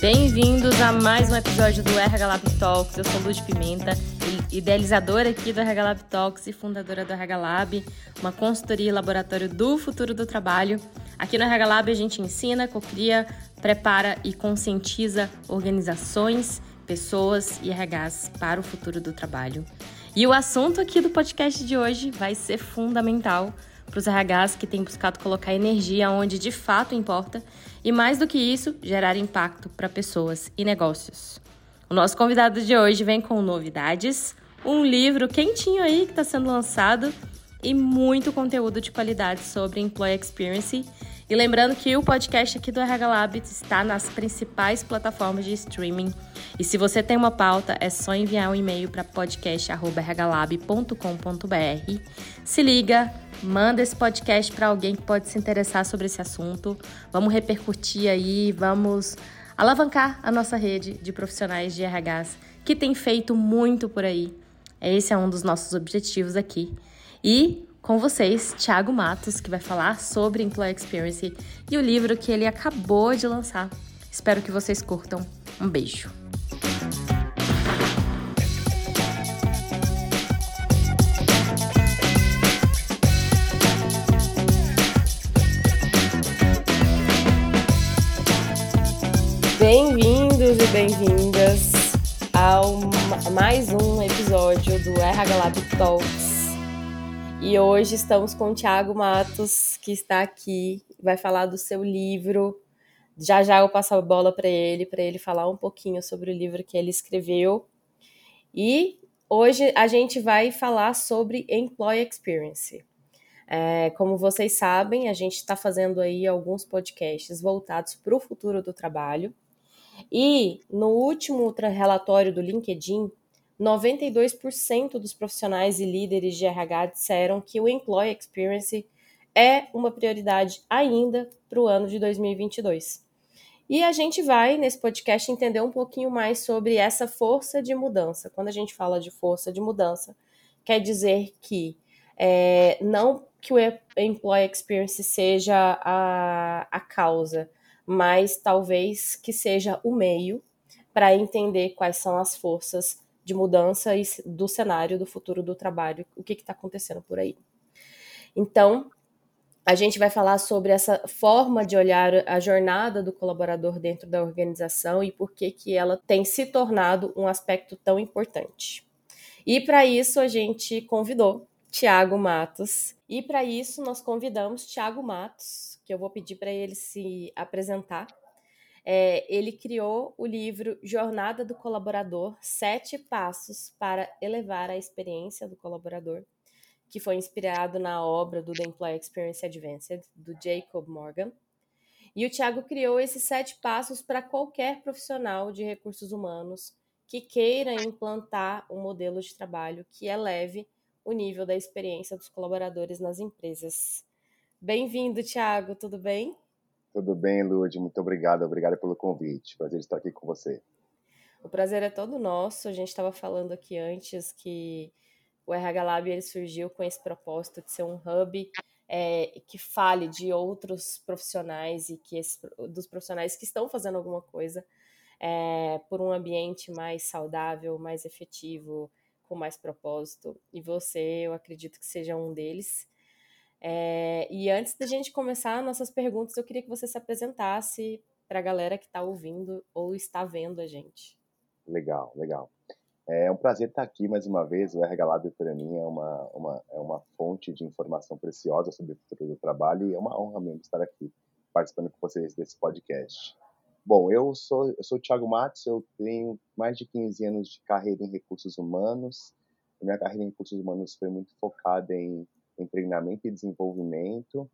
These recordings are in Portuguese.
Bem-vindos a mais um episódio do RH Lab Talks. Eu sou Luz Pimenta, idealizadora aqui do RH Lab Talks e fundadora do RH Lab, uma consultoria e laboratório do futuro do trabalho. Aqui no RH Lab a gente ensina, cocria, prepara e conscientiza organizações, pessoas e RHs para o futuro do trabalho. E o assunto aqui do podcast de hoje vai ser fundamental para os RHs que têm buscado colocar energia onde de fato importa e, mais do que isso, gerar impacto para pessoas e negócios. O nosso convidado de hoje vem com novidades, um livro quentinho aí que está sendo lançado e muito conteúdo de qualidade sobre Employee Experience. E lembrando que o podcast aqui do RH Lab está nas principais plataformas de streaming. E se você tem uma pauta, é só enviar um e-mail para podcast.rhlab.com.br. Se liga, Manda esse podcast para alguém que pode se interessar sobre esse assunto. Vamos repercutir aí, vamos alavancar a nossa rede de profissionais de RHs que tem feito muito por aí. Esse é um dos nossos objetivos aqui. E com vocês, Thiago Matos, que vai falar sobre Employee Experience e o livro que ele acabou de lançar. Espero que vocês curtam. Um beijo. Bem-vindos e bem-vindas ao mais um episódio do RH Lab Talks. E hoje estamos com o Thiago Matos, que está aqui, vai falar do seu livro. Já já eu passo a bola para ele, para ele falar um pouquinho sobre o livro que ele escreveu. E hoje a gente vai falar sobre Employee Experience. É, como vocês sabem, a gente está fazendo aí alguns podcasts voltados para o futuro do trabalho. E no último relatório do LinkedIn, 92% dos profissionais e líderes de RH disseram que o Employee Experience é uma prioridade ainda para o ano de 2022. E a gente vai, nesse podcast, entender um pouquinho mais sobre essa força de mudança. Quando a gente fala de força de mudança, quer dizer que é, não que o Employee Experience seja a, a causa, mas talvez que seja o meio para entender quais são as forças de mudança do cenário do futuro do trabalho, o que está acontecendo por aí. Então, a gente vai falar sobre essa forma de olhar a jornada do colaborador dentro da organização e por que, que ela tem se tornado um aspecto tão importante. E para isso a gente convidou Tiago Matos. E para isso nós convidamos Tiago Matos, que eu vou pedir para ele se apresentar. É, ele criou o livro Jornada do Colaborador: Sete Passos para Elevar a Experiência do Colaborador, que foi inspirado na obra do The Employee Experience Advanced, do Jacob Morgan. E o Tiago criou esses sete passos para qualquer profissional de recursos humanos que queira implantar um modelo de trabalho que eleve o nível da experiência dos colaboradores nas empresas. Bem-vindo, Thiago, tudo bem? Tudo bem, Lud, muito obrigado, obrigado pelo convite. Prazer estar aqui com você. O prazer é todo nosso. A gente estava falando aqui antes que o RH Lab ele surgiu com esse propósito de ser um hub é, que fale de outros profissionais e que esse, dos profissionais que estão fazendo alguma coisa é, por um ambiente mais saudável, mais efetivo, com mais propósito. E você, eu acredito que seja um deles. É, e antes da gente começar nossas perguntas, eu queria que você se apresentasse para a galera que está ouvindo ou está vendo a gente. Legal, legal. É um prazer estar aqui mais uma vez. O RH Lab para mim é uma, uma, é uma fonte de informação preciosa sobre o futuro do trabalho e é uma honra mesmo estar aqui participando com vocês desse podcast. Bom, eu sou, eu sou o Thiago Matos, eu tenho mais de 15 anos de carreira em recursos humanos. Minha carreira em recursos humanos foi muito focada em em treinamento e desenvolvimento,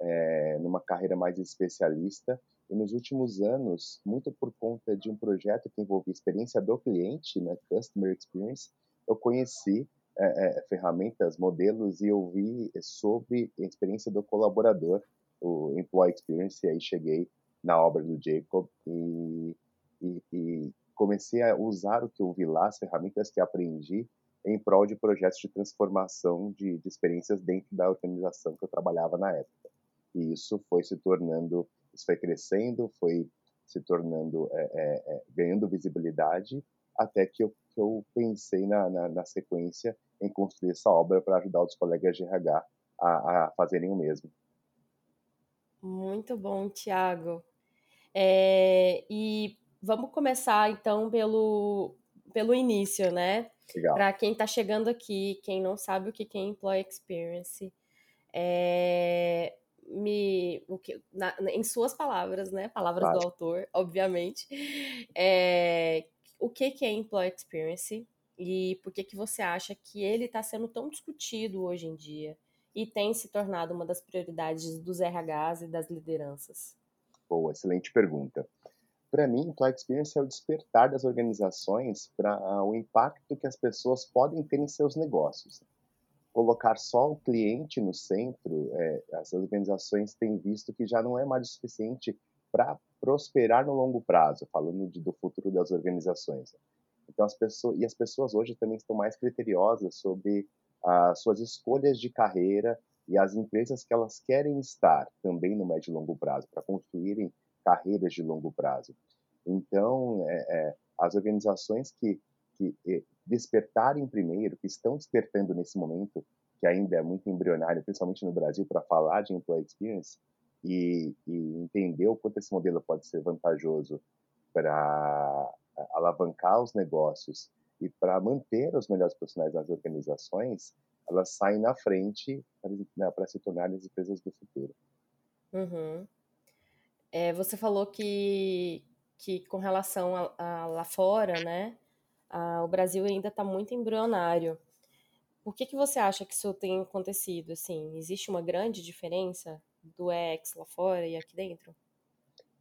é, numa carreira mais especialista. E nos últimos anos, muito por conta de um projeto que envolvia experiência do cliente, né, Customer Experience, eu conheci é, é, ferramentas, modelos e ouvi sobre a experiência do colaborador, o Employee Experience, e aí cheguei na obra do Jacob e, e, e comecei a usar o que eu vi lá, as ferramentas que aprendi, em prol de projetos de transformação de, de experiências dentro da organização que eu trabalhava na época. E isso foi se tornando, isso foi crescendo, foi se tornando, é, é, é ganhando visibilidade, até que eu, que eu pensei na, na, na, sequência em construir essa obra para ajudar os colegas de RH a, a fazerem o mesmo. Muito bom, Tiago. É, e vamos começar então pelo, pelo início, né? Para quem está chegando aqui, quem não sabe o que é Employee Experience, é, me, o que, na, em suas palavras, né? Palavras claro. do autor, obviamente. É, o que, que é Employee Experience e por que, que você acha que ele está sendo tão discutido hoje em dia e tem se tornado uma das prioridades dos RHs e das lideranças? Boa, excelente pergunta. Para mim, Employee Experience é o despertar das organizações para o impacto que as pessoas podem ter em seus negócios colocar só o cliente no centro, é, as organizações têm visto que já não é mais o suficiente para prosperar no longo prazo, falando de, do futuro das organizações. Então as pessoas e as pessoas hoje também estão mais criteriosas sobre as suas escolhas de carreira e as empresas que elas querem estar também no médio e longo prazo para construírem carreiras de longo prazo. Então é, é, as organizações que que despertarem primeiro, que estão despertando nesse momento, que ainda é muito embrionário, principalmente no Brasil, para falar de employee experience e, e, entender o quanto esse modelo pode ser vantajoso para alavancar os negócios e para manter os melhores profissionais nas organizações, elas saem na frente para né, se tornarem as empresas do futuro. Uhum. É, você falou que, que com relação a, a lá fora, né, ah, o Brasil ainda está muito embrionário. Por que, que você acha que isso tem acontecido? Assim, existe uma grande diferença do ex lá fora e aqui dentro?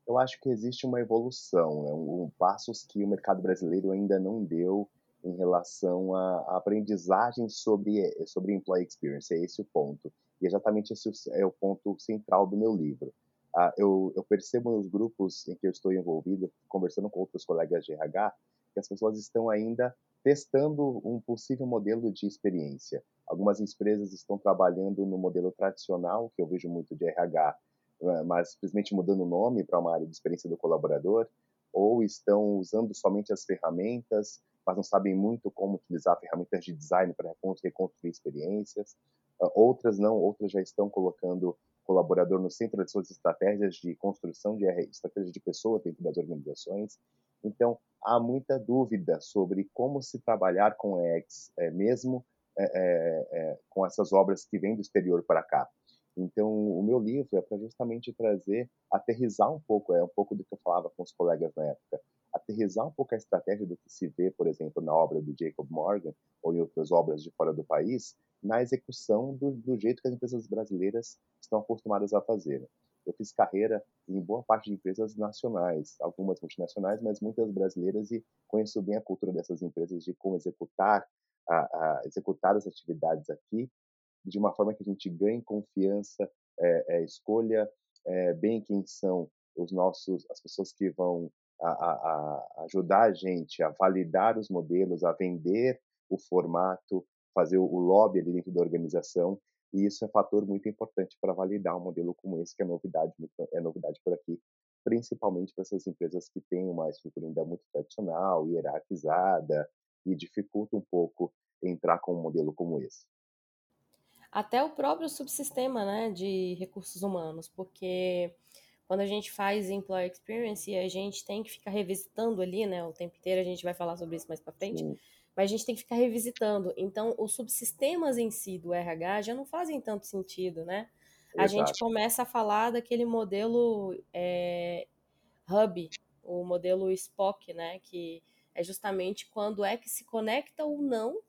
Eu acho que existe uma evolução, né? um, passos que o mercado brasileiro ainda não deu em relação à aprendizagem sobre sobre employee experience. É esse o ponto. E exatamente esse é o ponto central do meu livro. Ah, eu, eu percebo nos grupos em que eu estou envolvido, conversando com outros colegas de RH, que as pessoas estão ainda testando um possível modelo de experiência. Algumas empresas estão trabalhando no modelo tradicional, que eu vejo muito de RH, eh, mas simplesmente mudando o nome para uma área de experiência do colaborador, ou estão usando somente as ferramentas, mas não sabem muito como utilizar ferramentas de design para reconstruir experiências. Ah, outras não, outras já estão colocando colaborador no centro das suas estratégias de construção de estratégias de pessoa dentro das organizações. Então, há muita dúvida sobre como se trabalhar com EX, é, mesmo é, é, é, com essas obras que vêm do exterior para cá. Então, o meu livro é para justamente trazer, aterrizar um pouco, é um pouco do que eu falava com os colegas na época, aterrizar um pouco a estratégia do que se vê, por exemplo, na obra do Jacob Morgan ou em outras obras de fora do país, na execução do, do jeito que as empresas brasileiras estão acostumadas a fazer. Eu fiz carreira em boa parte de empresas nacionais, algumas multinacionais, mas muitas brasileiras e conheço bem a cultura dessas empresas de como executar a, a executar as atividades aqui de uma forma que a gente ganhe confiança, é, é, escolha é, bem quem são os nossos as pessoas que vão a, a, ajudar a gente a validar os modelos, a vender o formato, fazer o lobby ali dentro da organização e isso é um fator muito importante para validar um modelo como esse, que é novidade, é novidade por aqui, principalmente para essas empresas que têm uma estrutura ainda muito tradicional, hierarquizada, e dificulta um pouco entrar com um modelo como esse. Até o próprio subsistema né, de recursos humanos, porque quando a gente faz employee experience, a gente tem que ficar revisitando ali, né, o tempo inteiro, a gente vai falar sobre isso mais para frente. Sim mas a gente tem que ficar revisitando. Então, os subsistemas em si do RH já não fazem tanto sentido, né? Exato. A gente começa a falar daquele modelo é, hub, o modelo Spock, né? Que é justamente quando é que se conecta ou não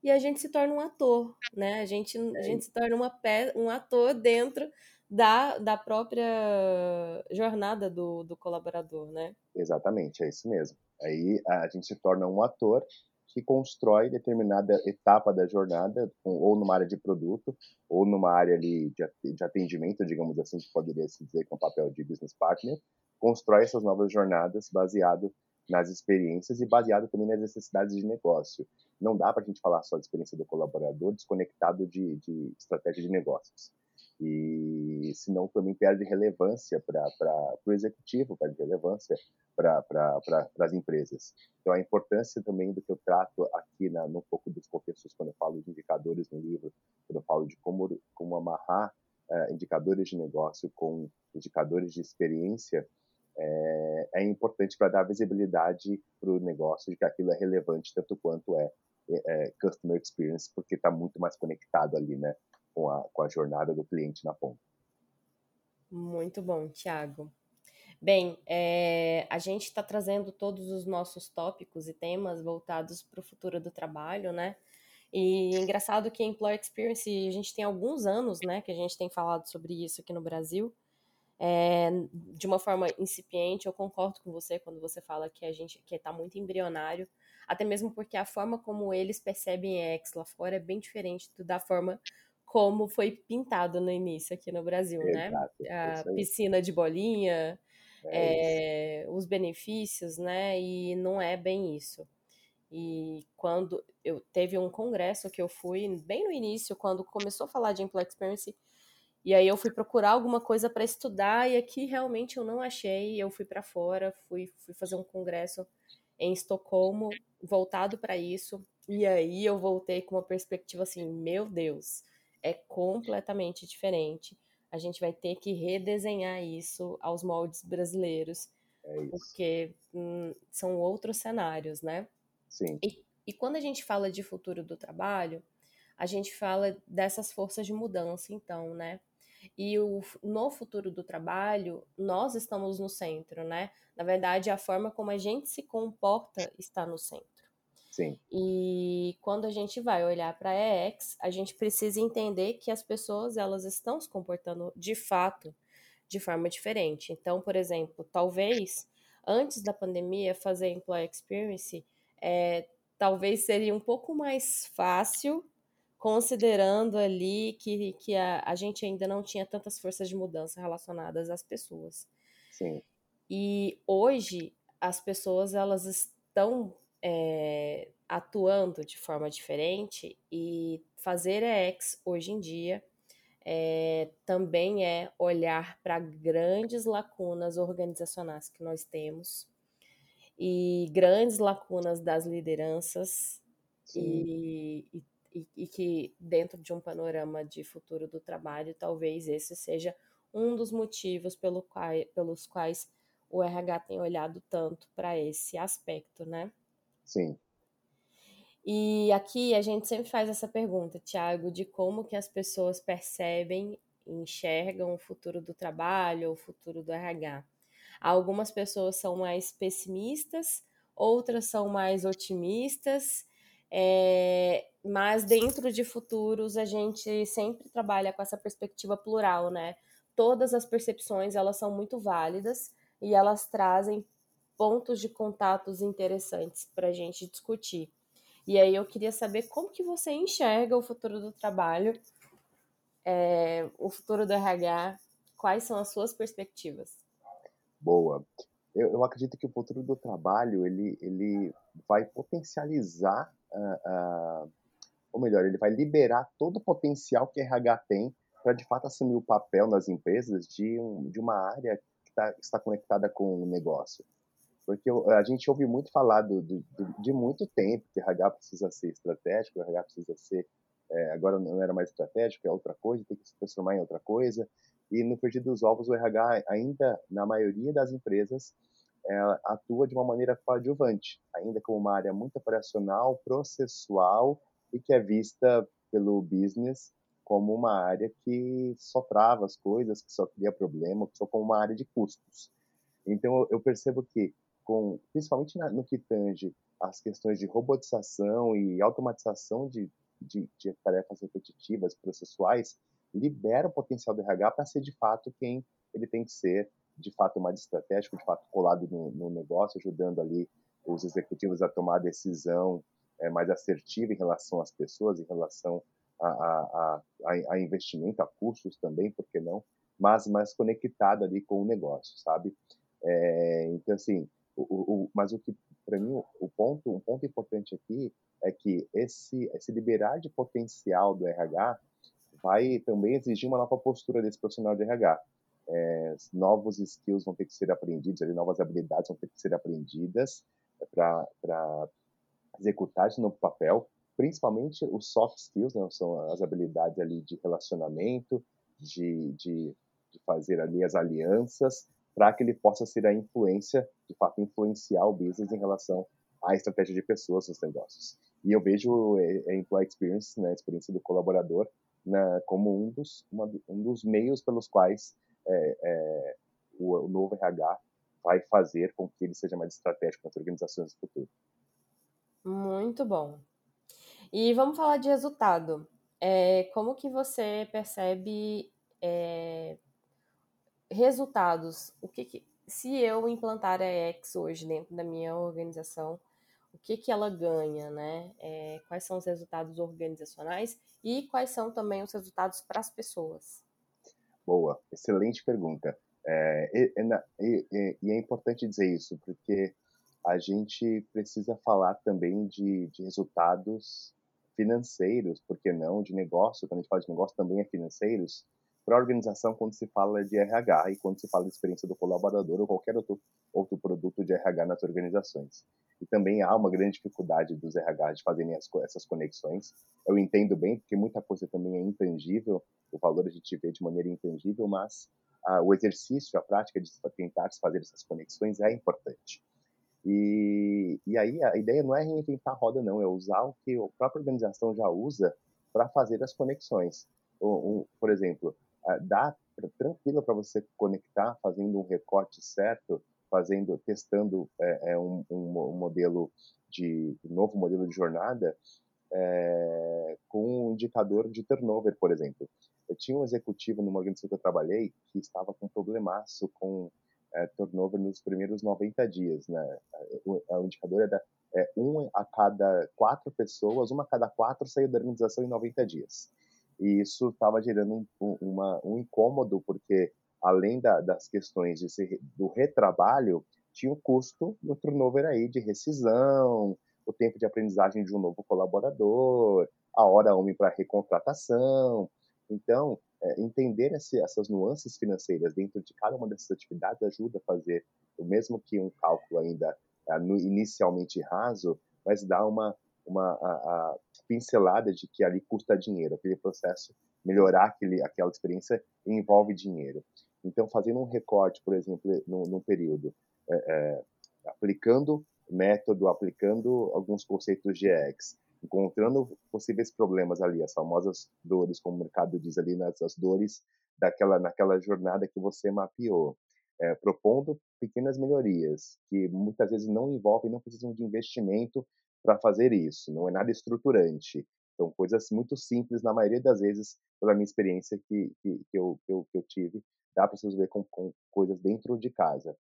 e a gente se torna um ator, né? A gente, a gente se torna uma um ator dentro da, da própria jornada do, do colaborador, né? Exatamente, é isso mesmo. Aí a gente se torna um ator que constrói determinada etapa da jornada, ou numa área de produto, ou numa área ali de atendimento, digamos assim, que poderia se dizer com o papel de business partner, constrói essas novas jornadas baseado nas experiências e baseado também nas necessidades de negócio. Não dá para a gente falar só de experiência do colaborador desconectado de, de estratégia de negócios e senão também perde relevância para o executivo, perde relevância para as empresas. Então, a importância também do que eu trato aqui na, no pouco dos contextos, quando eu falo de indicadores no livro, quando eu falo de como, como amarrar uh, indicadores de negócio com indicadores de experiência, é, é importante para dar visibilidade para o negócio de que aquilo é relevante tanto quanto é, é, é customer experience, porque está muito mais conectado ali, né? Com a, com a jornada do cliente na ponta. Muito bom, Tiago. Bem, é, a gente está trazendo todos os nossos tópicos e temas voltados para o futuro do trabalho, né? E é engraçado que a Employer Experience, a gente tem alguns anos, né, que a gente tem falado sobre isso aqui no Brasil, é, de uma forma incipiente. Eu concordo com você quando você fala que a gente que está muito embrionário, até mesmo porque a forma como eles percebem X lá fora é bem diferente da forma como foi pintado no início aqui no Brasil, né? Exato, né? A piscina de bolinha, é é, os benefícios, né? E não é bem isso. E quando eu teve um congresso que eu fui bem no início, quando começou a falar de Employee Experience, e aí eu fui procurar alguma coisa para estudar e aqui realmente eu não achei. Eu fui para fora, fui, fui fazer um congresso em Estocolmo voltado para isso. E aí eu voltei com uma perspectiva assim, meu Deus, é completamente diferente. A gente vai ter que redesenhar isso aos moldes brasileiros, é porque hum, são outros cenários, né? Sim. E, e quando a gente fala de futuro do trabalho, a gente fala dessas forças de mudança, então, né? E o, no futuro do trabalho, nós estamos no centro, né? Na verdade, a forma como a gente se comporta está no centro. Sim. E quando a gente vai olhar para a EX, a gente precisa entender que as pessoas elas estão se comportando de fato de forma diferente. Então, por exemplo, talvez antes da pandemia fazer employee experience é, talvez seria um pouco mais fácil, considerando ali que, que a, a gente ainda não tinha tantas forças de mudança relacionadas às pessoas. Sim. E hoje as pessoas elas estão é, atuando de forma diferente e fazer EX hoje em dia é, também é olhar para grandes lacunas organizacionais que nós temos e grandes lacunas das lideranças e, e, e, que dentro de um panorama de futuro do trabalho, talvez esse seja um dos motivos pelo qual, pelos quais o RH tem olhado tanto para esse aspecto, né? Sim. E aqui a gente sempre faz essa pergunta, Tiago, de como que as pessoas percebem, enxergam o futuro do trabalho, o futuro do RH. Algumas pessoas são mais pessimistas, outras são mais otimistas, é, mas dentro de futuros a gente sempre trabalha com essa perspectiva plural, né? Todas as percepções elas são muito válidas e elas trazem pontos de contatos interessantes para a gente discutir. E aí eu queria saber como que você enxerga o futuro do trabalho, é, o futuro do RH, quais são as suas perspectivas? Boa. Eu, eu acredito que o futuro do trabalho ele, ele vai potencializar, uh, uh, ou melhor, ele vai liberar todo o potencial que RH tem para de fato assumir o papel nas empresas de, um, de uma área que, tá, está conectada com o negócio. Porque a gente ouve muito falar do, do, de muito tempo que RH precisa ser estratégico, RH precisa ser. É, agora não era mais estratégico, é outra coisa, tem que se transformar em outra coisa. E no Perdido dos Ovos, o RH, ainda, na maioria das empresas, é, atua de uma maneira coadjuvante, ainda como uma área muito operacional, processual e que é vista pelo business como uma área que só trava as coisas, que só cria problema, só como uma área de custos. Então, eu percebo que com, principalmente na, no que tange as questões de robotização e automatização de, de, de tarefas repetitivas, processuais, libera o potencial do RH para ser de fato quem ele tem que ser, de fato mais estratégico, de fato colado no, no negócio, ajudando ali os executivos a tomar decisão é, mais assertiva em relação às pessoas, em relação a, a, a, a investimento, a custos também, por que não? Mas mais conectada ali com o negócio, sabe? É, então, assim, o, o, mas o que, para mim, o ponto, um ponto importante aqui é que esse, esse liberar de potencial do RH vai também exigir uma nova postura desse profissional de RH. É, novos skills vão ter que ser aprendidos, ali, novas habilidades vão ter que ser aprendidas para executar esse novo papel, principalmente os soft skills, né, são as habilidades ali de relacionamento, de, de, de fazer ali as alianças, para que ele possa ser a influência, de fato, influenciar o business em relação à estratégia de pessoas nos negócios. E eu vejo a Employee Experience, né, a experiência do colaborador, na, como um dos, uma, um dos meios pelos quais é, é, o, o, novo RH vai fazer com que ele seja mais estratégico nas organizações do futuro. Muito bom. E vamos falar de resultado. É, como que você percebe é, resultados? O que, que, se eu implantar a X hoje dentro da minha organização, o que, que ela ganha, né? É, quais são os resultados organizacionais e quais são também os resultados para as pessoas? Boa, excelente pergunta. É, e, e, e, é importante dizer isso, porque a gente precisa falar também de, de resultados financeiros, por que não, de negócio, quando a gente fala de negócio também é financeiros, para a organização quando se fala de RH e quando se fala de experiência do colaborador ou qualquer outro, outro produto de RH nas organizações. E também há uma grande dificuldade dos RH de fazerem as, essas conexões. Eu entendo bem, porque muita coisa também é intangível, o valor a gente vê de maneira intangível, mas ah, o exercício, a prática de tentar fazer essas conexões é importante. E, e aí a ideia não é reinventar a roda, não, é usar o que a própria organização já usa para fazer as conexões. Um, um, por exemplo, uh, dá tranquilo para você conectar fazendo um recorte certo, fazendo, testando é, é um, um, modelo de um novo modelo de jornada é, com um indicador de turnover, por exemplo. Eu tinha um executivo numa organização que eu trabalhei que estava com um problemaço com é, turnover nos primeiros 90 dias, né? O, o indicador era é, um a cada quatro pessoas, uma a cada quatro saiu da organização em 90 dias. E isso estava gerando um, uma, um incômodo, porque além da, das questões do retrabalho, tinha o custo do turnover aí de rescisão, o tempo de aprendizagem de um novo colaborador, a hora homem para recontratação. Então, é, entender esse, essas nuances financeiras dentro de cada uma dessas atividades ajuda a fazer, o mesmo que um cálculo ainda é, no, inicialmente raso, mas dá uma, uma a, a pincelada de que ali custa dinheiro, aquele processo, melhorar aquele, aquela experiência envolve dinheiro. Então, fazendo um recorte, por exemplo, num, período, é, é, aplicando método, aplicando alguns conceitos de X, encontrando possíveis problemas ali, as famosas dores, como o mercado diz ali, nessas dores daquela naquela jornada que você mapeou, é, propondo pequenas melhorias que muitas vezes não envolvem, não precisam de investimento para fazer isso, não é nada estruturante. São coisas muito simples, na maioria das vezes, pela minha experiência que, que, que, eu, eu, que eu tive, dá para você ver com, com, coisas dentro de casa.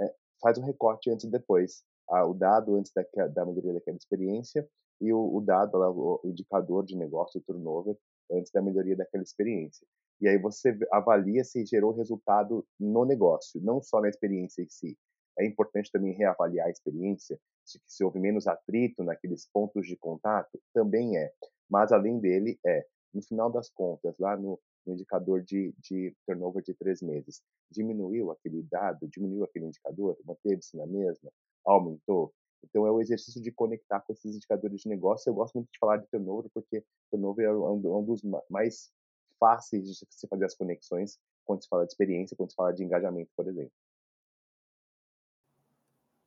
É, faz um recorte antes e depois, ah, o dado antes da, da melhoria daquela experiência e o, o dado, o indicador de negócio, o turnover, antes da melhoria daquela experiência. E aí você avalia se gerou resultado no negócio, não só na experiência em si. É importante também reavaliar a experiência, se, se houve menos atrito naqueles pontos de contato, também é. Mas além dele, é, no final das contas, lá no, no indicador de, de turnover de três meses, diminuiu aquele dado, diminuiu aquele indicador, manteve-se na mesma, aumentou. Então, é o exercício de conectar com esses indicadores de negócio. Eu gosto muito de falar de turnover, porque turnover é um, um dos mais fáceis de se fazer as conexões quando se fala de experiência, quando se fala de engajamento, por exemplo.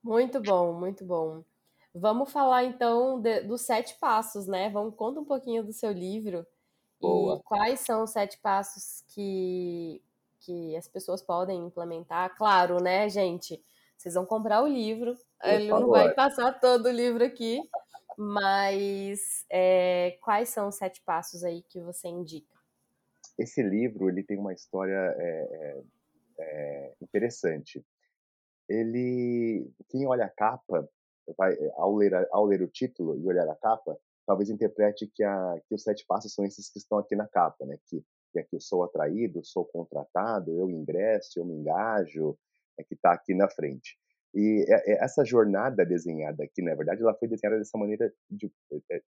Muito bom, muito bom. Vamos falar então de, dos sete passos, né? Vamos conta um pouquinho do seu livro Boa. e quais são os sete passos que que as pessoas podem implementar. Claro, né, gente? Vocês vão comprar o livro, ele não vai passar todo o livro aqui, mas é, quais são os sete passos aí que você indica? Esse livro ele tem uma história é, é, é interessante. Ele, quem olha a capa vai, eh, ao, ler, ao ler o título e olhar a capa, talvez interprete que, a, que os sete passos são esses que estão aqui na capa, né? Que, que aqui eu sou atraído, sou contratado, eu ingresso, eu me engajo, é que está aqui na frente. E é, é, essa jornada desenhada aqui, na verdade, ela foi desenhada dessa maneira de, de, de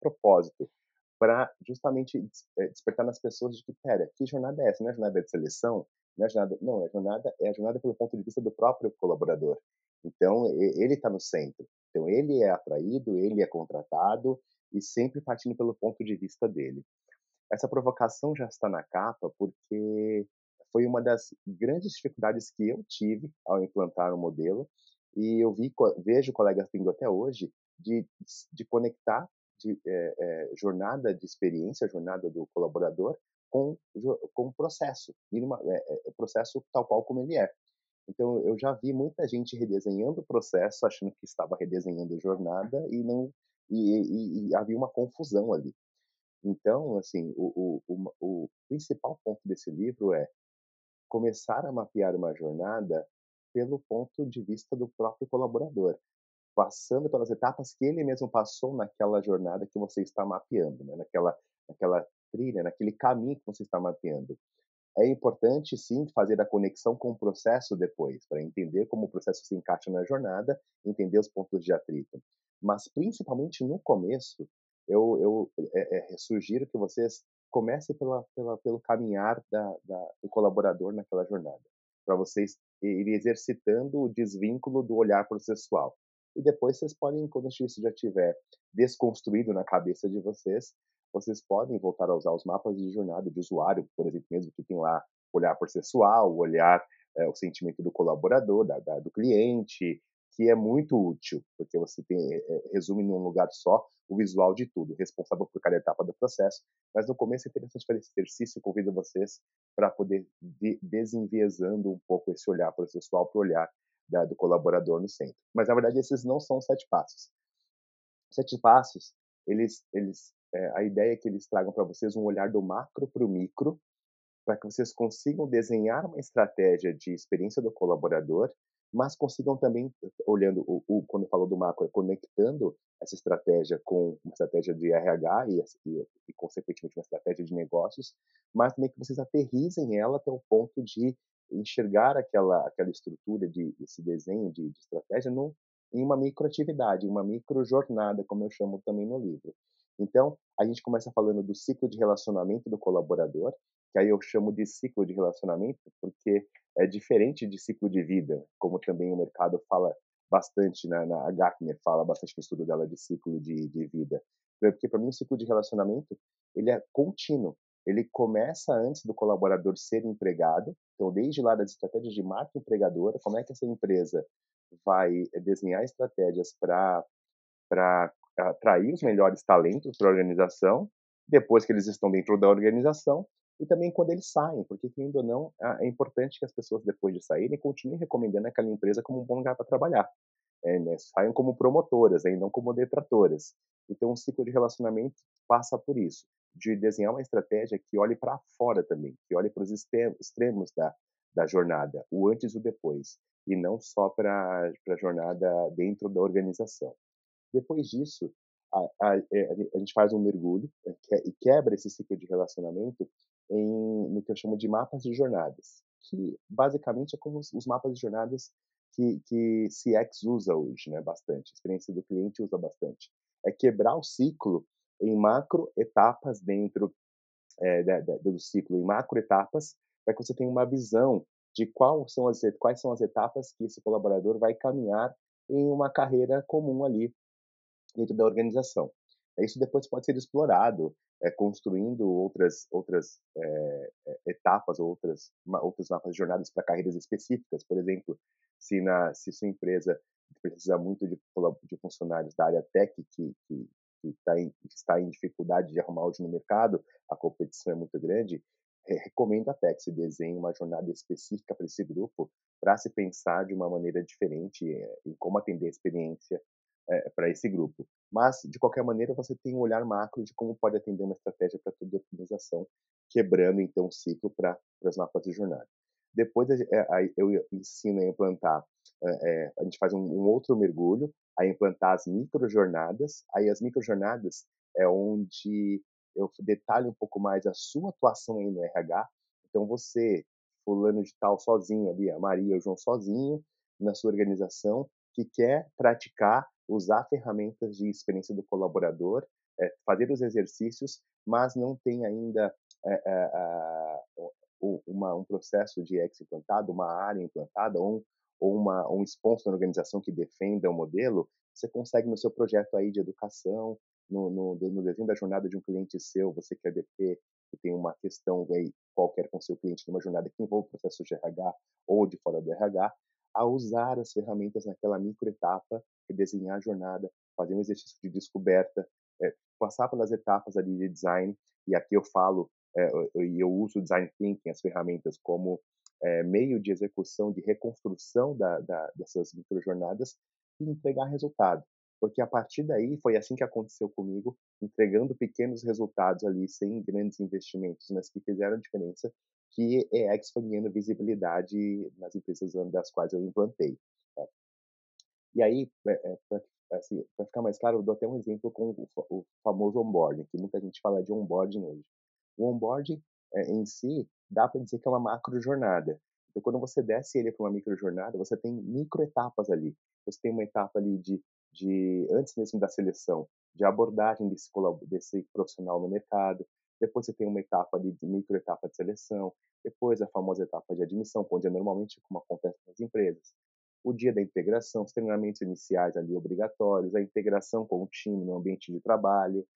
propósito, para justamente despertar nas pessoas de que, pera, que jornada é essa? Não é jornada de seleção? Não é jornada, não, é jornada, é a jornada pelo ponto de vista do próprio colaborador. Então, ele está no centro. Então, ele é atraído, ele é contratado e sempre partindo pelo ponto de vista dele. Essa provocação já está na capa porque foi uma das grandes dificuldades que eu tive ao implantar o modelo e eu vi, vejo colegas tendo até hoje de, de conectar de é, é, jornada de experiência, jornada do colaborador com o processo, mínima, é, é, processo tal qual como ele é. Então eu já vi muita gente redesenhando o processo, achando que estava redesenhando a jornada e não e, e, e havia uma confusão ali. Então, assim, o, o, o, o principal ponto desse livro é começar a mapear uma jornada pelo ponto de vista do próprio colaborador, passando pelas etapas que ele mesmo passou naquela jornada que você está mapeando, né? naquela, naquela trilha, naquele caminho que você está mapeando. É importante, sim, fazer a conexão com o processo depois, para entender como o processo se encaixa na jornada, entender os pontos de atrito. Mas, principalmente no começo, eu, eu é, é, sugiro que vocês comece pela, pela, pelo caminhar da, da, do colaborador naquela jornada, para vocês irem exercitando o desvínculo do olhar processual. E depois vocês podem, quando isso já estiver desconstruído na cabeça de vocês, vocês podem voltar a usar os mapas de jornada de usuário, por exemplo, mesmo que tem lá olhar processual, olhar é, o sentimento do colaborador, da, da, do cliente, que é muito útil, porque você tem, é, resume lugar só o visual de tudo, responsável por cada etapa do processo. Mas no começo é interessante fazer esse exercício, convido vocês para poder de, desenviesando um pouco esse olhar processual para o olhar da, do colaborador no centro. Mas na verdade esses não são sete passos. Sete passos, eles, eles, é, a ideia é que eles tragam para vocês um olhar do macro para o micro, para que vocês consigam desenhar uma estratégia de experiência do colaborador mas consigam também, olhando, o, o, quando falou do macro, conectando essa estratégia com uma estratégia de RH e, e, e, consequentemente, uma estratégia de negócios, mas também que vocês aterrizem ela até o ponto de enxergar aquela, aquela estrutura, de, esse desenho de, de estratégia no, em uma microatividade, uma microjornada, como eu chamo também no livro. Então, a gente começa falando do ciclo de relacionamento do colaborador, que aí eu chamo de ciclo de relacionamento, porque é diferente de ciclo de vida, como também o mercado fala bastante, na, na a Gartner fala bastante no estudo dela de ciclo de, de vida. Porque para mim o ciclo de relacionamento ele é contínuo. Ele começa antes do colaborador ser empregado, então desde lá das estratégias de marca empregadora, como é que essa empresa vai desenhar estratégias para atrair os melhores talentos para a organização, depois que eles estão dentro da organização, e também quando eles saem, porque, querendo ou não, é importante que as pessoas, depois de saírem, continuem recomendando aquela empresa como um bom lugar para trabalhar. É, né? Saiam como promotoras, né? e não como detratoras. Então, o ciclo de relacionamento passa por isso, de desenhar uma estratégia que olhe para fora também, que olhe para os extremos da, da jornada, o antes e o depois, e não só para a jornada dentro da organização. Depois disso, a, a, é, a, gente faz um mergulho né, e quebra esse ciclo de relacionamento em, no que eu chamo de mapas de jornadas, que basicamente é como os, os mapas de jornadas que, que CX usa hoje, né, bastante, a experiência do cliente usa bastante. É quebrar o ciclo em macro etapas dentro é, da, da, do ciclo, em macro etapas, para que você tenha uma visão de quais são, as, quais são as etapas que esse colaborador vai caminhar em uma carreira comum ali dentro da organização. Isso depois pode ser explorado, é, construindo outras outras é, etapas, outras outros mapas de jornadas para carreiras específicas. Por exemplo, se na se sua empresa precisa muito de, de funcionários da área tech que, que, que tá em, está em dificuldade de arrumar hoje no mercado, a competição é muito grande, é, recomendo a Tech se desenhe uma jornada específica para esse grupo, para se pensar de uma maneira diferente é, em como atender a experiência é, para esse grupo. Mas, de qualquer maneira, você tem um olhar macro de como pode atender uma estratégia para toda a organização, quebrando, então, o ciclo para as mapas de jornada. Depois, é, eu ensino a implantar, é, a gente faz um, um outro mergulho, a implantar as microjornadas. Aí as microjornadas é onde eu detalho um pouco mais a sua atuação aí no RH. Então você, fulano de tal sozinho ali, a Maria, o João sozinho, na sua organização, que quer praticar, usar ferramentas de experiência do colaborador, é, fazer os exercícios, mas não tem ainda é, é, uma, um processo de ex implantado, uma área implantada, ou, ou uma, um sponsor na organização que defenda o modelo, você consegue no seu projeto aí de educação, no, no, no desenho da jornada de um cliente seu, você quer ver que tem uma questão aí, qualquer com seu cliente numa jornada que envolve o processo de RH ou de fora do RH, a usar as ferramentas naquela microetapa e desenhar a jornada, fazer um exercício de descoberta, é, passar pelas etapas ali de design, e aqui eu falo, é, e eu uso o design thinking, as ferramentas, como é, meio de execução, de reconstrução da, da, dessas microjornadas e entregar resultado. Porque a partir daí foi assim que aconteceu comigo, entregando pequenos resultados ali, sem grandes investimentos, mas que fizeram diferença que EX foi ganhando visibilidade nas empresas das quais eu implantei. Tá? E aí, é, é, para assim, ficar mais claro, eu dou até um exemplo com o, o, famoso onboarding, que muita gente fala de onboarding hoje. O onboarding é, em si, dá para dizer que é uma macro jornada. Então, quando você desce ele para uma micro jornada, você tem micro etapas ali. Você tem uma etapa ali de, de antes mesmo da seleção, de abordagem desse, desse profissional no mercado, depois você tem uma etapa de micro etapa de seleção, depois a famosa etapa de admissão, onde é normalmente como acontece nas empresas. O dia da integração, os treinamentos iniciais ali obrigatórios, a integração com o time no ambiente de trabalho.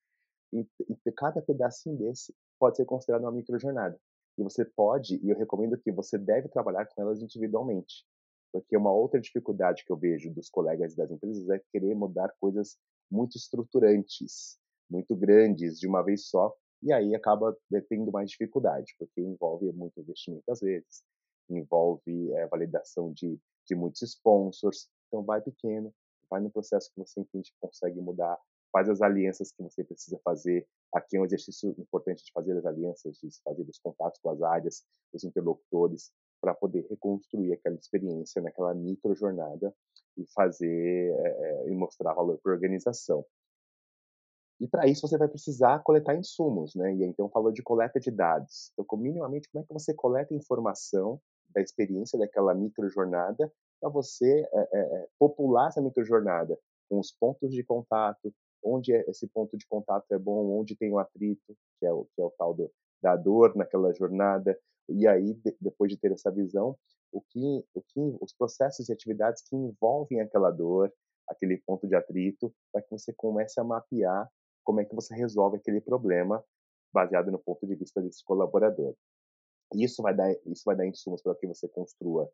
E, e cada pedacinho desse pode ser considerado uma microjornada. E você pode, e eu recomendo que você deve trabalhar com elas individualmente. Porque uma outra dificuldade que eu vejo dos colegas das empresas é querer mudar coisas muito estruturantes, muito grandes de uma vez só, e aí acaba tendo mais dificuldade, porque envolve muito investimento às vezes, envolve é, validação de, de muitos sponsors, então vai pequeno, vai no processo que você entende que consegue mudar, faz as alianças que você precisa fazer, aqui é um exercício importante de fazer as alianças, de fazer os contatos com as áreas, os interlocutores, para poder reconstruir aquela experiência naquela micro jornada e fazer é, e mostrar valor para a organização. E para isso você vai precisar coletar insumos, né? E então falou de coleta de dados. Então, minimamente, como é que você coleta informação da experiência daquela microjornada para você é, é, popular essa microjornada com os pontos de contato, onde esse ponto de contato é bom, onde tem o atrito, que é o, que é o tal do, da dor naquela jornada, e aí, de, depois de ter essa visão, o que, o que, os processos e atividades que envolvem aquela dor, aquele ponto de atrito, para que você comece a mapear como é que você resolve aquele problema baseado no ponto de vista desse colaborador. Isso vai dar, isso vai dar insumos para que você construa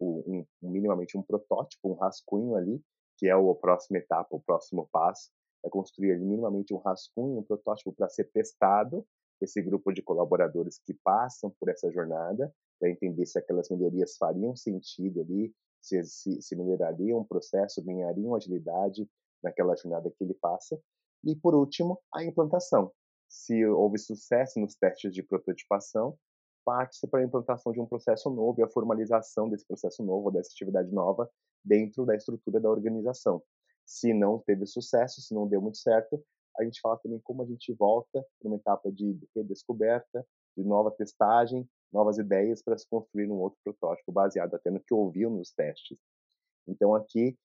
um, um, minimamente um protótipo, um rascunho ali, que é a próxima etapa, o próximo passo, é construir ali, minimamente um rascunho, um protótipo para ser testado esse grupo de colaboradores que passam por essa jornada, para entender se aquelas melhorias fariam sentido ali, se, se, se melhorariam o processo, ganhariam agilidade naquela jornada que ele passa, e, por último, a implantação. Se houve sucesso nos testes de prototipação, parte-se para a implantação de um processo novo e a formalização desse processo novo, dessa atividade nova, dentro da estrutura da organização. Se não teve sucesso, se não deu muito certo, a gente fala também como a gente volta para uma etapa de redescoberta, de nova testagem, novas ideias para se construir um outro protótipo baseado até no que ouviu nos testes. Então aqui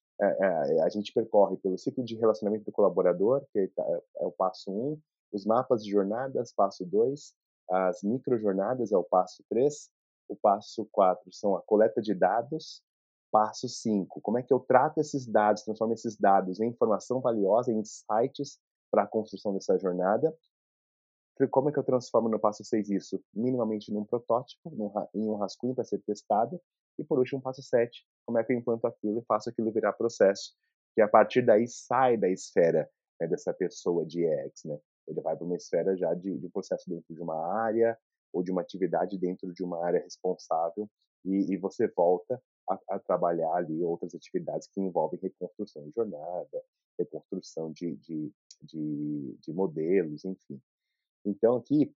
a gente percorre pelo ciclo de relacionamento do colaborador, que é, é o passo 1, um, os mapas de jornadas, passo 2, as microjornadas é o passo 3, o passo 4 são a coleta de dados, passo 5, como é que eu trato esses dados, transformo esses dados em informação valiosa, em insights para a construção dessa jornada, como é que eu transformo no passo 6 isso? Minimamente num protótipo, num, em um rascunho para ser testado, e por último, passo 7, como é que eu implanto aquilo e faço aquilo virar processo, que a partir daí sai da esfera né, dessa pessoa de EX, né? Ele vai para uma esfera já de, de processo dentro de uma área ou de uma atividade dentro de uma área responsável e, e você volta a, a, trabalhar ali outras atividades que envolvem reconstrução de jornada, reconstrução de, de, de, de modelos, enfim. Então, aqui,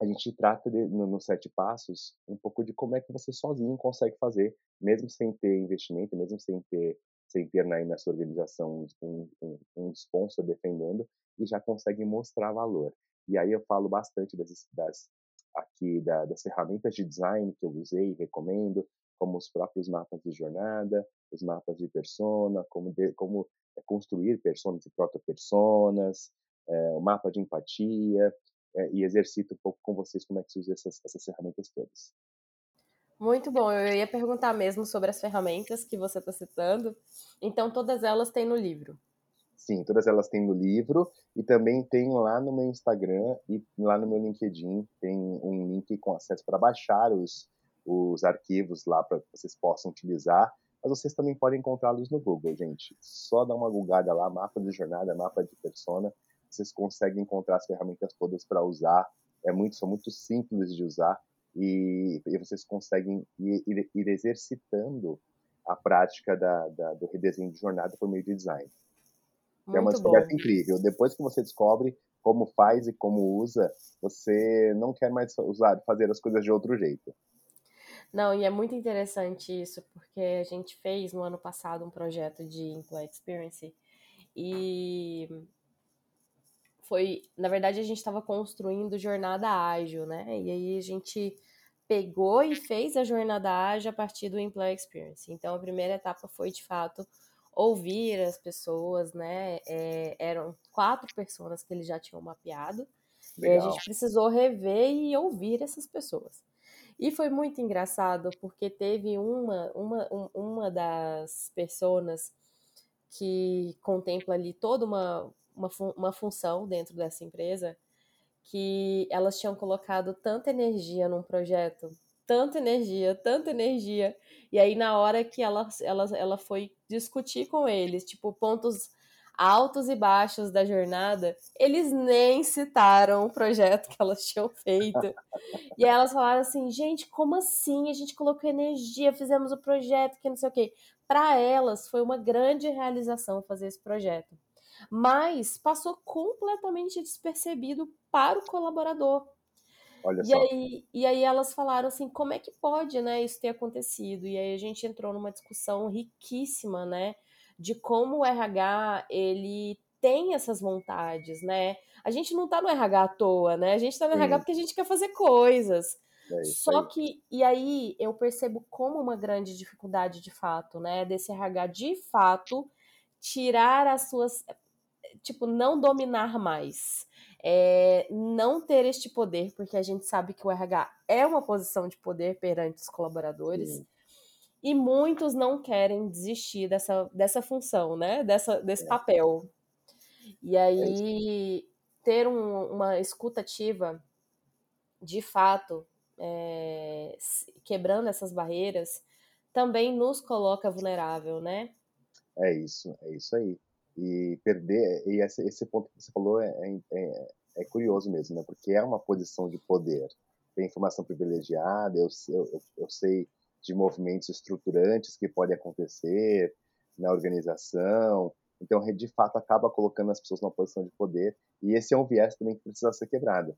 a gente trata de, no, nos sete passos um pouco de como é que você sozinho consegue fazer, mesmo sem ter investimento, mesmo sem ter sem ter aí na sua organização um, um, um sponsor defendendo, e já consegue mostrar valor. E aí eu falo bastante das, das aqui da, das ferramentas de design que eu usei e recomendo, como os próprios mapas de jornada, os mapas de persona, como, de, como é, construir personas e proto-personas, é, o mapa de empatia, é, e exercito um pouco com vocês como é que se usa essas, essas ferramentas todas. Muito bom, eu ia perguntar mesmo sobre as ferramentas que você está citando. Então, todas elas têm no livro. Sim, todas elas têm no livro e também tem lá no meu Instagram e lá no meu LinkedIn tem um link com acesso para baixar os, os arquivos lá para que vocês possam utilizar. Mas vocês também podem encontrá-los no Google, gente. Só dá uma googada lá, mapa de jornada, mapa de persona, vocês conseguem encontrar as ferramentas todas para usar. É muito, são muito simples de usar e, e vocês conseguem ir, ir, ir, exercitando a prática da, da, do redesenho de jornada por meio de design. Muito é uma descoberta bom. incrível. Depois que você descobre como faz e como usa, você não quer mais usar, fazer as coisas de outro jeito. Não, e é muito interessante isso, porque a gente fez no ano passado um projeto de Employee Experience e foi, na verdade, a gente estava construindo jornada ágil, né? E aí a gente pegou e fez a jornada ágil a partir do Employee Experience. Então, a primeira etapa foi, de fato, ouvir as pessoas, né? É, eram quatro pessoas que eles já tinham mapeado. Legal. E a gente precisou rever e ouvir essas pessoas. E foi muito engraçado, porque teve uma, uma, uma das pessoas que contempla ali toda uma, uma, uma função dentro dessa empresa, que elas tinham colocado tanta energia num projeto, tanta energia, tanta energia, e aí na hora que ela, ela, ela foi discutir com eles, tipo, pontos altos e baixos da jornada, eles nem citaram o projeto que elas tinham feito. e aí elas falaram assim, gente, como assim? A gente colocou energia, fizemos o projeto, que não sei o quê. Para elas foi uma grande realização fazer esse projeto mas passou completamente despercebido para o colaborador. Olha e, só. Aí, e aí elas falaram assim, como é que pode, né, isso ter acontecido? E aí a gente entrou numa discussão riquíssima, né, de como o RH, ele tem essas vontades, né? A gente não tá no RH à toa, né? A gente tá no Sim. RH porque a gente quer fazer coisas. É Só que, e aí eu percebo como uma grande dificuldade de fato, né? Desse RH de fato tirar as suas tipo, não dominar mais. É, não ter este poder, porque a gente sabe que o RH é uma posição de poder perante os colaboradores. Sim. E muitos não querem desistir dessa, dessa função, né? Dessa, desse é. papel. E aí, é ter um, uma escutativa, de fato, é, quebrando essas barreiras, também nos coloca vulnerável, né? É isso, é isso aí. E perder, e esse, esse ponto que você falou é, é, é, é curioso mesmo, né? Porque é uma posição de poder. Tem informação privilegiada, eu, eu, eu sei de movimentos estruturantes que podem acontecer na organização. Então, de fato, acaba colocando as pessoas numa posição de poder. E esse é um viés também que precisa ser quebrado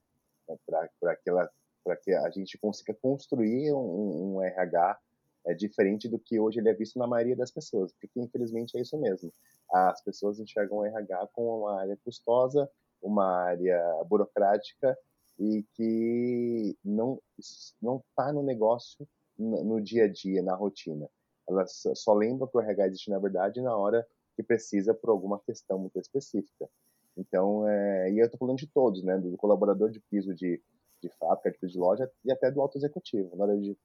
né? para que a gente consiga construir um, um RH é diferente do que hoje ele é visto na maioria das pessoas, porque infelizmente é isso mesmo. As pessoas enxergam o RH como uma área custosa, uma área burocrática e que não não está no negócio no, dia a dia, na rotina. Elas só lembram que o RH existe na verdade na hora que precisa por alguma questão muito específica. Então, é, e eu estou falando de todos, né, do colaborador de piso de, de fábrica, de piso de loja e até do alto executivo, na hora de,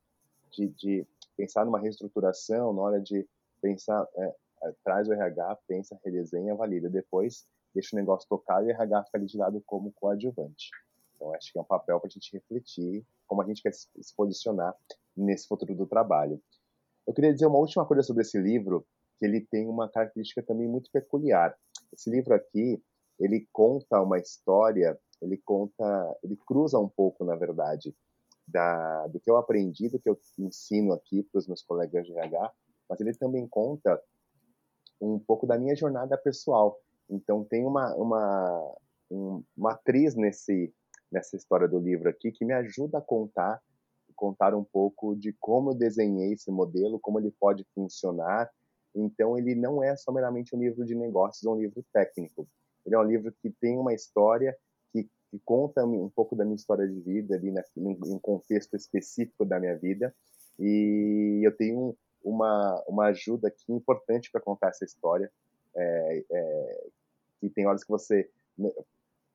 de, de pensar numa reestruturação, na hora de pensar, é, é, traz o RH, pensa, redesenha, valida. Depois, deixa o negócio tocar e o RH fica lado como coadjuvante. Então, acho que é um papel para a gente refletir como a gente quer se posicionar nesse futuro do trabalho. Eu queria dizer uma última coisa sobre esse livro, que ele tem uma característica também muito peculiar. Esse livro aqui, ele conta uma história, ele conta, ele cruza um pouco, na verdade, da, do que eu aprendi, do que eu ensino aqui para os meus colegas de RH, mas ele também conta um pouco da minha jornada pessoal. Então tem uma uma uma atriz nesse nessa história do livro aqui que me ajuda a contar contar um pouco de como eu desenhei esse modelo, como ele pode funcionar Então, ele não é só meramente um livro de negócios, é um livro técnico. Ele é um livro que tem uma história que, conta um pouco da minha história de vida ali na, em um contexto específico da minha vida. E eu tenho uma, uma ajuda aqui importante para contar essa história. É, é, que tem horas que você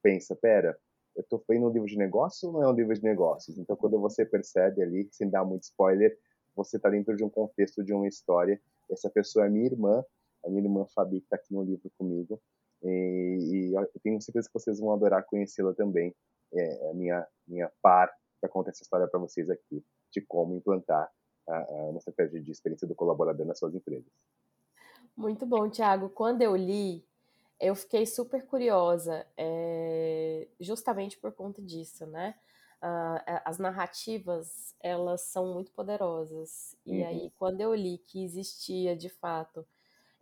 pensa, pera, eu estou fazendo um livro de negócios ou não é um livro de negócios? Então, quando você percebe ali, sem dar muito spoiler, você está dentro de um contexto de uma história. Essa pessoa é minha irmã, a minha irmã Fabi, que está aqui no livro comigo. E, e, eu tenho certeza que vocês vão adorar conhecê-la também. É a minha, minha par para contar essa história para vocês aqui, de como implantar a, a, uma estratégia de experiência do colaborador nas suas empresas. Muito bom, Tiago. Quando eu li, eu fiquei super curiosa, é, justamente por conta disso, né? Uh, as narrativas, elas são muito poderosas. E uhum. aí, quando eu li que existia, de fato,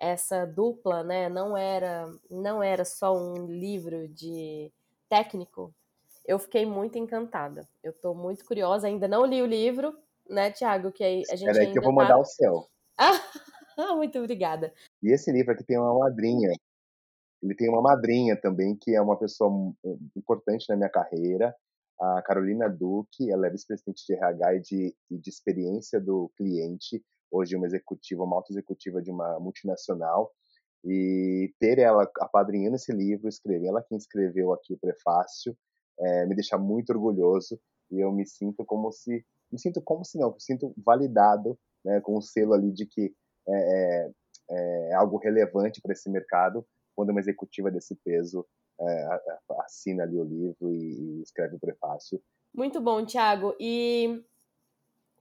essa dupla, né? Não era, não era só um livro de técnico, eu fiquei muito encantada. Eu estou muito curiosa, ainda não li o livro, né, Tiago? Que a gente Espera aí que eu vou mandar tá... o seu. Ah, muito obrigada. E esse livro aqui tem uma madrinha ele tem uma madrinha também, que é uma pessoa importante na minha carreira, a Carolina Duque, ela é vice-presidente de RH e de, e de experiência do cliente, hoje uma executiva, uma auto-executiva de uma multinacional, e ter ela apadrinhando esse livro, escrever, ela quem escreveu aqui o prefácio, é, me deixa muito orgulhoso, e eu me sinto como se, me sinto como se não, me sinto validado, né, com o um selo ali de que é, é, é algo relevante para esse mercado, quando uma executiva desse peso é, assina ali o livro e, e escreve o prefácio. Muito bom, Tiago. E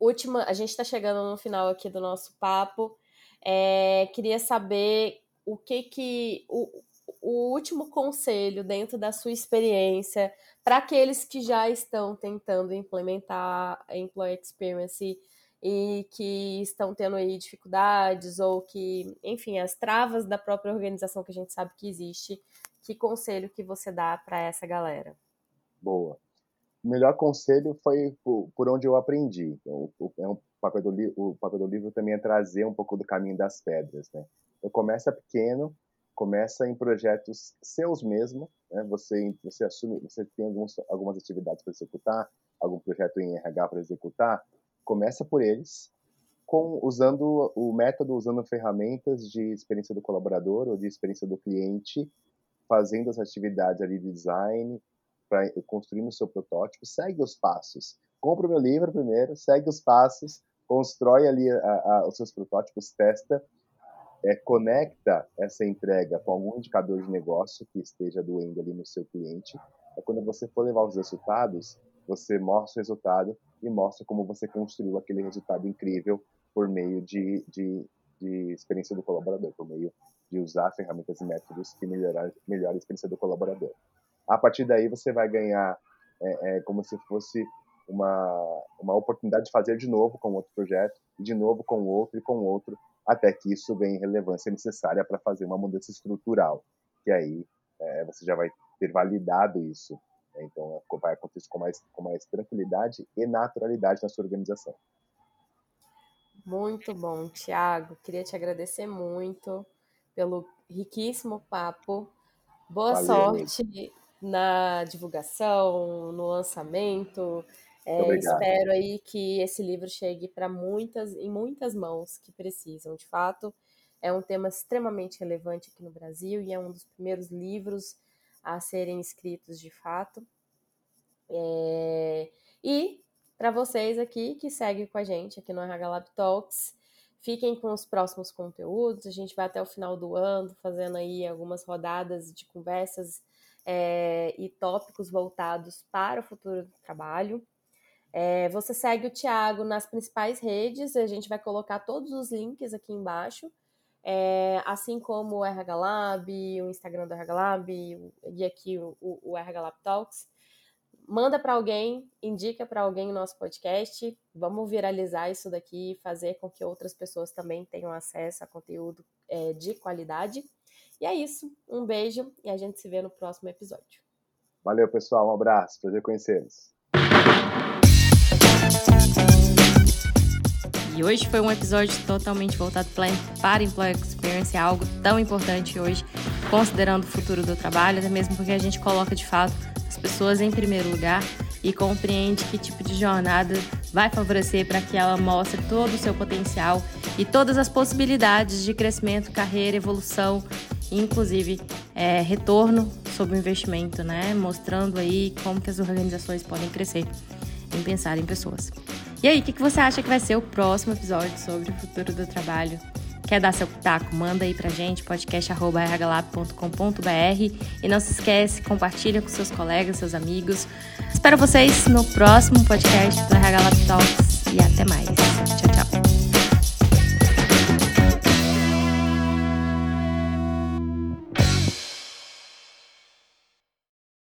última, a gente está chegando no final aqui do nosso papo. É, queria saber o que que o, o último conselho dentro da sua experiência para aqueles que já estão tentando implementar a employee experience e que estão tendo aí dificuldades ou que, enfim, as travas da própria organização que a gente sabe que existe, que conselho que você dá para essa galera? Boa. O melhor conselho foi por, por onde eu aprendi. Então, o, o, é papel do, o papel do livro também é trazer um pouco do caminho das pedras, né? Eu começa pequeno, começa em projetos seus mesmo, né? Você você assume, você tem alguns, algumas atividades para executar, algum projeto em RH para executar, começa por eles, com, usando o método, usando ferramentas de experiência do colaborador ou de experiência do cliente, fazendo as atividades ali de design, pra, construindo o seu protótipo, segue os passos. Compra o meu livro primeiro, segue os passos, constrói ali a, a, os seus protótipos, testa, é, conecta essa entrega com algum indicador de negócio que esteja doendo ali no seu cliente. É quando você for levar os resultados, você mostra o resultado e mostra como você construiu aquele resultado incrível por meio de, de, de experiência do colaborador, por meio de usar ferramentas e métodos que melhoram a experiência do colaborador. A partir daí, você vai ganhar é, é, como se fosse uma, uma oportunidade de fazer de novo com outro projeto, de novo com outro e com outro, até que isso ganhe relevância necessária para fazer uma mudança estrutural, que aí é, você já vai ter validado isso né? Então, vai acontecer com mais, com mais tranquilidade e naturalidade na sua organização. Muito bom, Tiago. Queria te agradecer muito pelo riquíssimo papo. Boa Valeu, sorte amigo. Na divulgação, no lançamento. É, espero aí que esse livro chegue para muitas, em muitas mãos que precisam. De fato, é um tema extremamente relevante aqui no Brasil e é um dos primeiros livros a serem escritos de fato. É... E para vocês aqui que seguem com a gente aqui no RH Lab Talks, fiquem com os próximos conteúdos. A gente vai até o final do ano fazendo aí algumas rodadas de conversas é, e tópicos voltados para o futuro do trabalho. É, você segue o Thiago nas principais redes, a gente vai colocar todos os links aqui embaixo. É, assim como o RH Lab, o Instagram do RH Lab e aqui o, o RH Lab Talks. Manda para alguém, indica para alguém o nosso podcast. Vamos viralizar isso daqui e fazer com que outras pessoas também tenham acesso a conteúdo de qualidade. E é isso. Um beijo e a gente se vê no próximo episódio. Valeu, pessoal. Um abraço. Prazer conhecê-los. E hoje foi um episódio totalmente voltado para Employee Experience, algo tão importante hoje, considerando o futuro do trabalho, até mesmo porque a gente coloca de fato as pessoas em primeiro lugar e compreende que tipo de jornada vai favorecer para que ela mostre todo o seu potencial e todas as possibilidades de crescimento, carreira, evolução, inclusive é, retorno sobre o investimento, né? Mostrando aí como que as organizações podem crescer em pensar em pessoas. E aí, o que, que você acha que vai ser o próximo episódio sobre o futuro do trabalho? Quer dar seu pitaco? Manda aí pra gente, podcast.rhlab.com.br e não se esquece, compartilha com seus colegas, seus amigos. Espero vocês no próximo podcast do RH Lab Talks e até mais. Tchau, tchau.